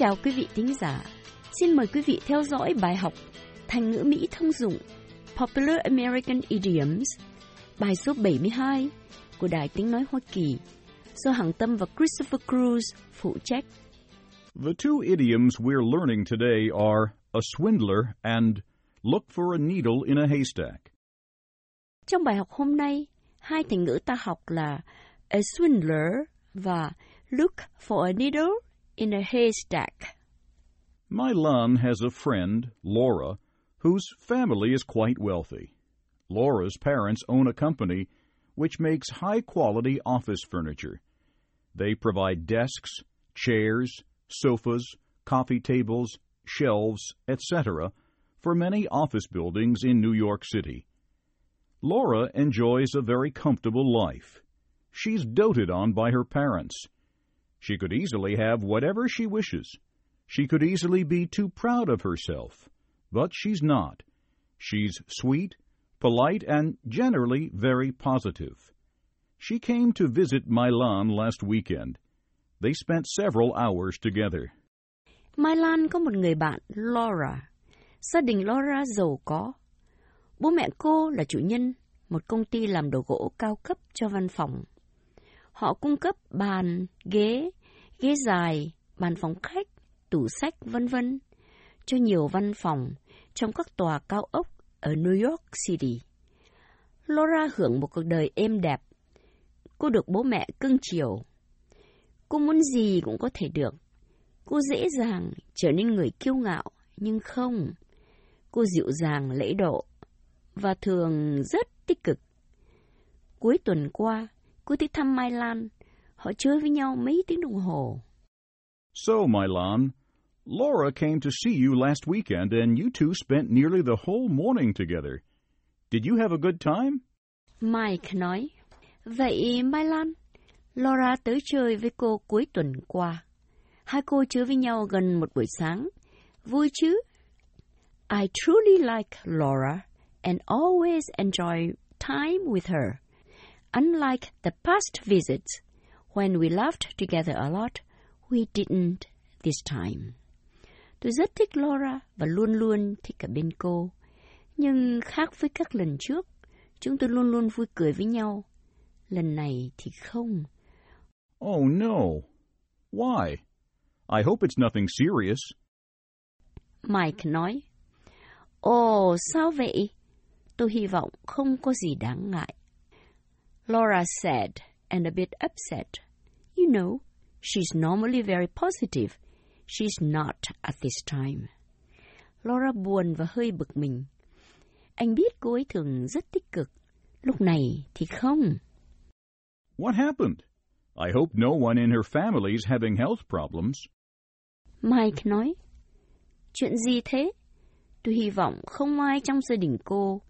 Chào quý vị thính giả. Xin mời quý vị theo dõi bài học Thành ngữ Mỹ thông dụng Popular American Idioms, bài số 72 của Đài Tiếng Nói Hoa Kỳ do Hằng Tâm và Christopher Cruz phụ trách. The two idioms we're learning today are a swindler and look for a needle in a haystack. Trong bài học hôm nay, hai thành ngữ ta học là a swindler và look for a needle in a haystack. My Lon has a friend, Laura, whose family is quite wealthy. Laura's parents own a company which makes high quality office furniture. They provide desks, chairs, sofas, coffee tables, shelves, etc., for many office buildings in New York City. Laura enjoys a very comfortable life. She's doted on by her parents. She could easily have whatever she wishes. She could easily be too proud of herself. But she's not. She's sweet, polite, and generally very positive. She came to visit Milan last weekend. They spent several hours together. Mai Lan có một người bạn Laura. Gia đình Laura giàu có. Bố mẹ cô là chủ nhân một công ty làm đồ gỗ cao cấp cho văn phòng. Họ cung cấp bàn, ghế, ghế dài, bàn phòng khách, tủ sách, vân vân cho nhiều văn phòng trong các tòa cao ốc ở New York City. Laura hưởng một cuộc đời êm đẹp. Cô được bố mẹ cưng chiều. Cô muốn gì cũng có thể được. Cô dễ dàng trở nên người kiêu ngạo, nhưng không. Cô dịu dàng lễ độ và thường rất tích cực. Cuối tuần qua, cô tới thăm Mai Lan. Họ chơi với nhau mấy tiếng đồng hồ. So, Lon, Laura came to see you last weekend and you two spent nearly the whole morning together. Did you have a good time? Mike nói, Vậy Mai Lan, Laura tới chơi với cô cuối tuần qua. Hai cô chơi với nhau gần một buổi sáng. Vui chứ? I truly like Laura and always enjoy time with her. Unlike the past visits, when we laughed together a lot, we didn't this time. Tôi rất thích Laura và luôn luôn thích cả bên cô. Nhưng khác với các lần trước, chúng tôi luôn luôn vui cười với nhau. Lần này thì không. Oh no. Why? I hope it's nothing serious. Mike nói. Ồ, sao vậy? Tôi hy vọng không có gì đáng ngại. Laura said, and a bit upset. You know, she's normally very positive. She's not at this time. Laura buồn và hơi bực mình. Anh biết cô ấy thường rất tích cực. Lúc này thì không. What happened? I hope no one in her family is having health problems. Mike nói. Chuyện gì thế? Tôi hy vọng không ai trong gia đình cô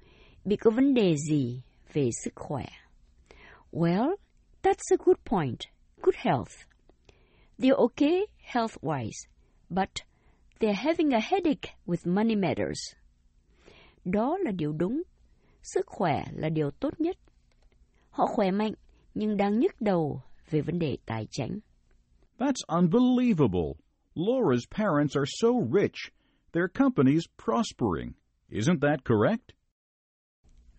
bị có vấn đề gì về sức khỏe. Well, that's a good point. Good health. They're okay health-wise, but they're having a headache with money matters. Đó là điều đúng. Sức khỏe là điều tốt nhất. Họ khỏe mạnh, nhưng đang nhức đầu về vấn đề tài chính. That's unbelievable. Laura's parents are so rich. Their company's prospering. Isn't that correct?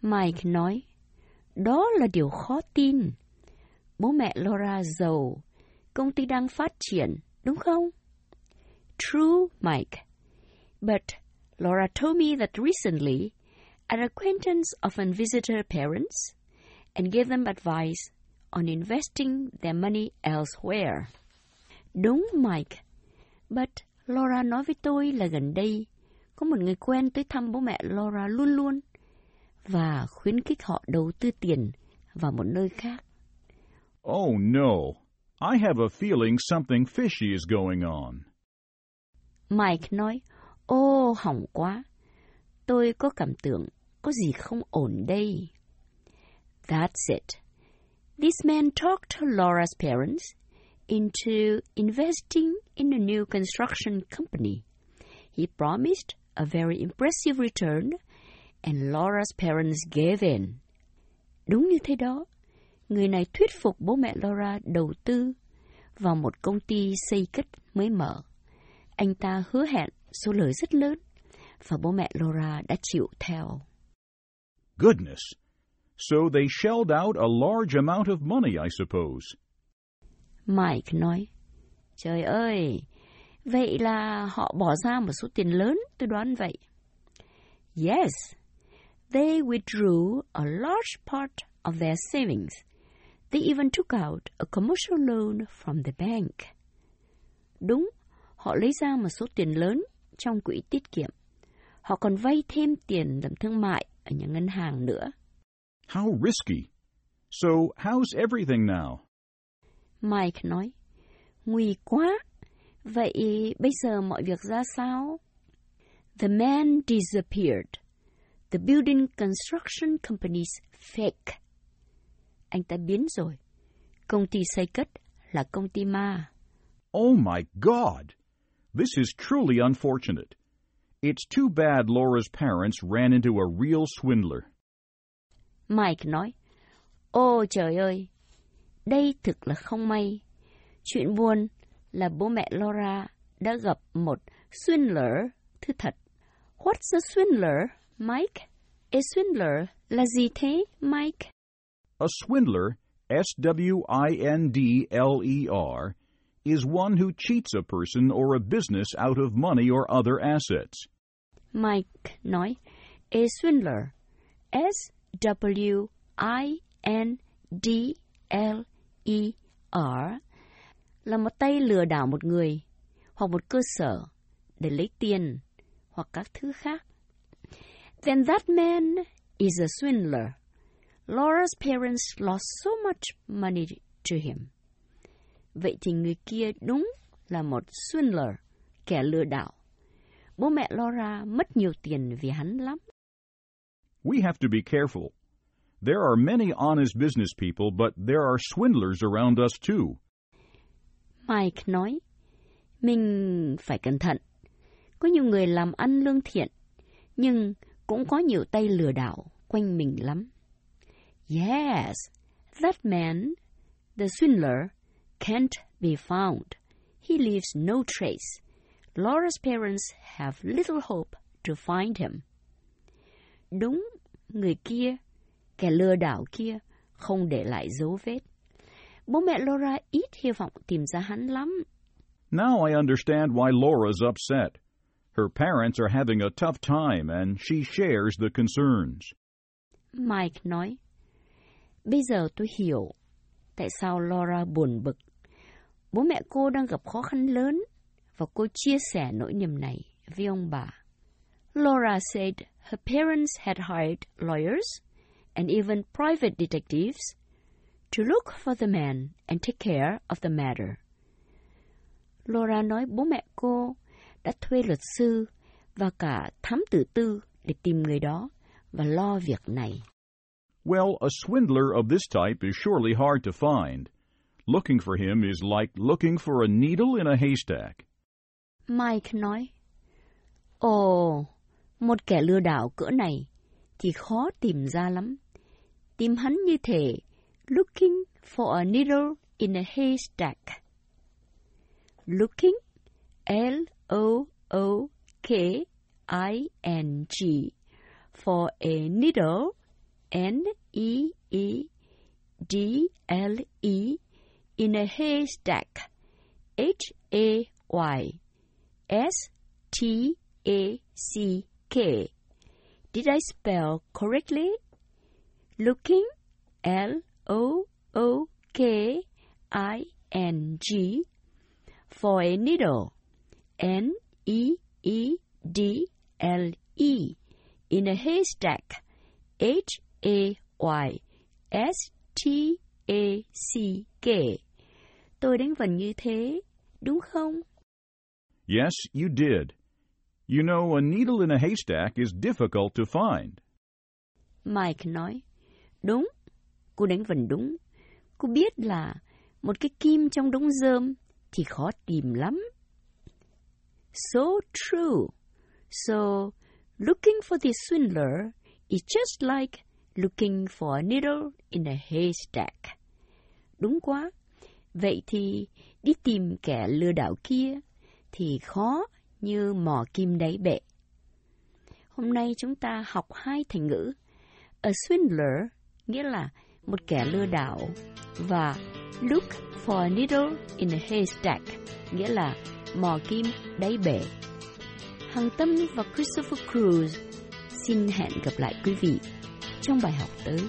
Mike nói, đó là điều khó tin. Bố mẹ Laura giàu, công ty đang phát triển, đúng không? True, Mike. But Laura told me that recently, an acquaintance often visited her parents and gave them advice on investing their money elsewhere. Đúng, Mike. But Laura nói với tôi là gần đây, có một người quen tới thăm bố mẹ Laura luôn luôn và khuyến khích họ đầu tư tiền vào một nơi khác. Oh no. I have a feeling something fishy is going on. Mike nói, ô hỏng quá. Tôi có cảm tưởng có gì không ổn đây. That's it. This man talked to Laura's parents into investing in a new construction company. He promised a very impressive return and Laura's parents gave in. Đúng như thế đó, người này thuyết phục bố mẹ Laura đầu tư vào một công ty xây cất mới mở. Anh ta hứa hẹn số lời rất lớn, và bố mẹ Laura đã chịu theo. Goodness! So they shelled out a large amount of money, I suppose. Mike nói, Trời ơi, vậy là họ bỏ ra một số tiền lớn, tôi đoán vậy. Yes, they withdrew a large part of their savings. They even took out a commercial loan from the bank. Đúng, họ lấy ra một số tiền lớn trong quỹ tiết kiệm. Họ còn vay thêm tiền làm thương mại ở những ngân hàng nữa. How risky. So, how's everything now? Mike nói, nguy quá. Vậy bây giờ mọi việc ra sao? The man disappeared. The building construction company's fake. Anh ta biến rồi. Công ty xây cất là công ty ma. Oh my God! This is truly unfortunate. It's too bad Laura's parents ran into a real swindler. Mike nói, Ô trời ơi, đây thực là không may. Chuyện buồn là bố mẹ Laura đã gặp một swindler thứ thật. What's a swindler, Mike? A swindler là gì thế, Mike? A swindler, S W I N D L E R, is one who cheats a person or a business out of money or other assets. Mike nói, a swindler, S W I N D L E R, là một tay lừa đảo một người hoặc một cơ sở để lấy tiền hoặc các thứ khác. Then that man is a swindler. Laura's parents lost so much money to him. Vậy thì người kia đúng là một swindler, kẻ lừa đảo. Bố mẹ Laura mất nhiều tiền vì hắn lắm. We have to be careful. There are many honest business people, but there are swindlers around us too. Mike nói, mình phải cẩn thận. Có nhiều người làm ăn lương thiện, nhưng cũng có nhiều tay lừa đảo quanh mình lắm. Yes, that man, the swindler, can't be found. He leaves no trace. Laura's parents have little hope to find him. Đúng, người kia, kẻ lừa đảo kia, không để lại dấu vết. Bố mẹ Laura ít hy vọng tìm ra hắn lắm. Now I understand why Laura's upset. Her parents are having a tough time and she shares the concerns. Mike nói, bây giờ tôi hiểu tại sao Laura buồn bực. Bố mẹ cô đang gặp khó khăn lớn và cô chia sẻ nỗi niềm này với ông bà. Laura said her parents had hired lawyers and even private detectives to look for the man and take care of the matter. Laura nói bố mẹ cô đã thuê luật sư và cả thám tử tư để tìm người đó và lo việc này. Well, a swindler of this type is surely hard to find. Looking for him is like looking for a needle in a haystack. Mike nói, Ồ, một kẻ lừa đảo cỡ này thì khó tìm ra lắm. Tìm hắn như thể looking for a needle in a haystack. Looking, L-O-O-K-I-N-G, for a needle, N-E-E-D-L-E, in a haystack, H-A-Y-S-T-A-C-K. Did I spell correctly? Looking, L O O K I N G for a needle. N E E D L E in a haystack. H A Y S T A C K. Tôi đánh vần như thế, đúng không? Yes, you did. You know, a needle in a haystack is difficult to find. Mike nói, đúng, cô đánh vần đúng. Cô biết là một cái kim trong đống rơm thì khó tìm lắm. So true. So, looking for the swindler is just like looking for a needle in a haystack. Đúng quá. Vậy thì đi tìm kẻ lừa đảo kia thì khó như mò kim đáy bệ. Hôm nay chúng ta học hai thành ngữ. A swindler nghĩa là một kẻ lừa đảo và look for a needle in a haystack nghĩa là mò kim đáy bể. Hằng Tâm và Christopher Cruz xin hẹn gặp lại quý vị trong bài học tới.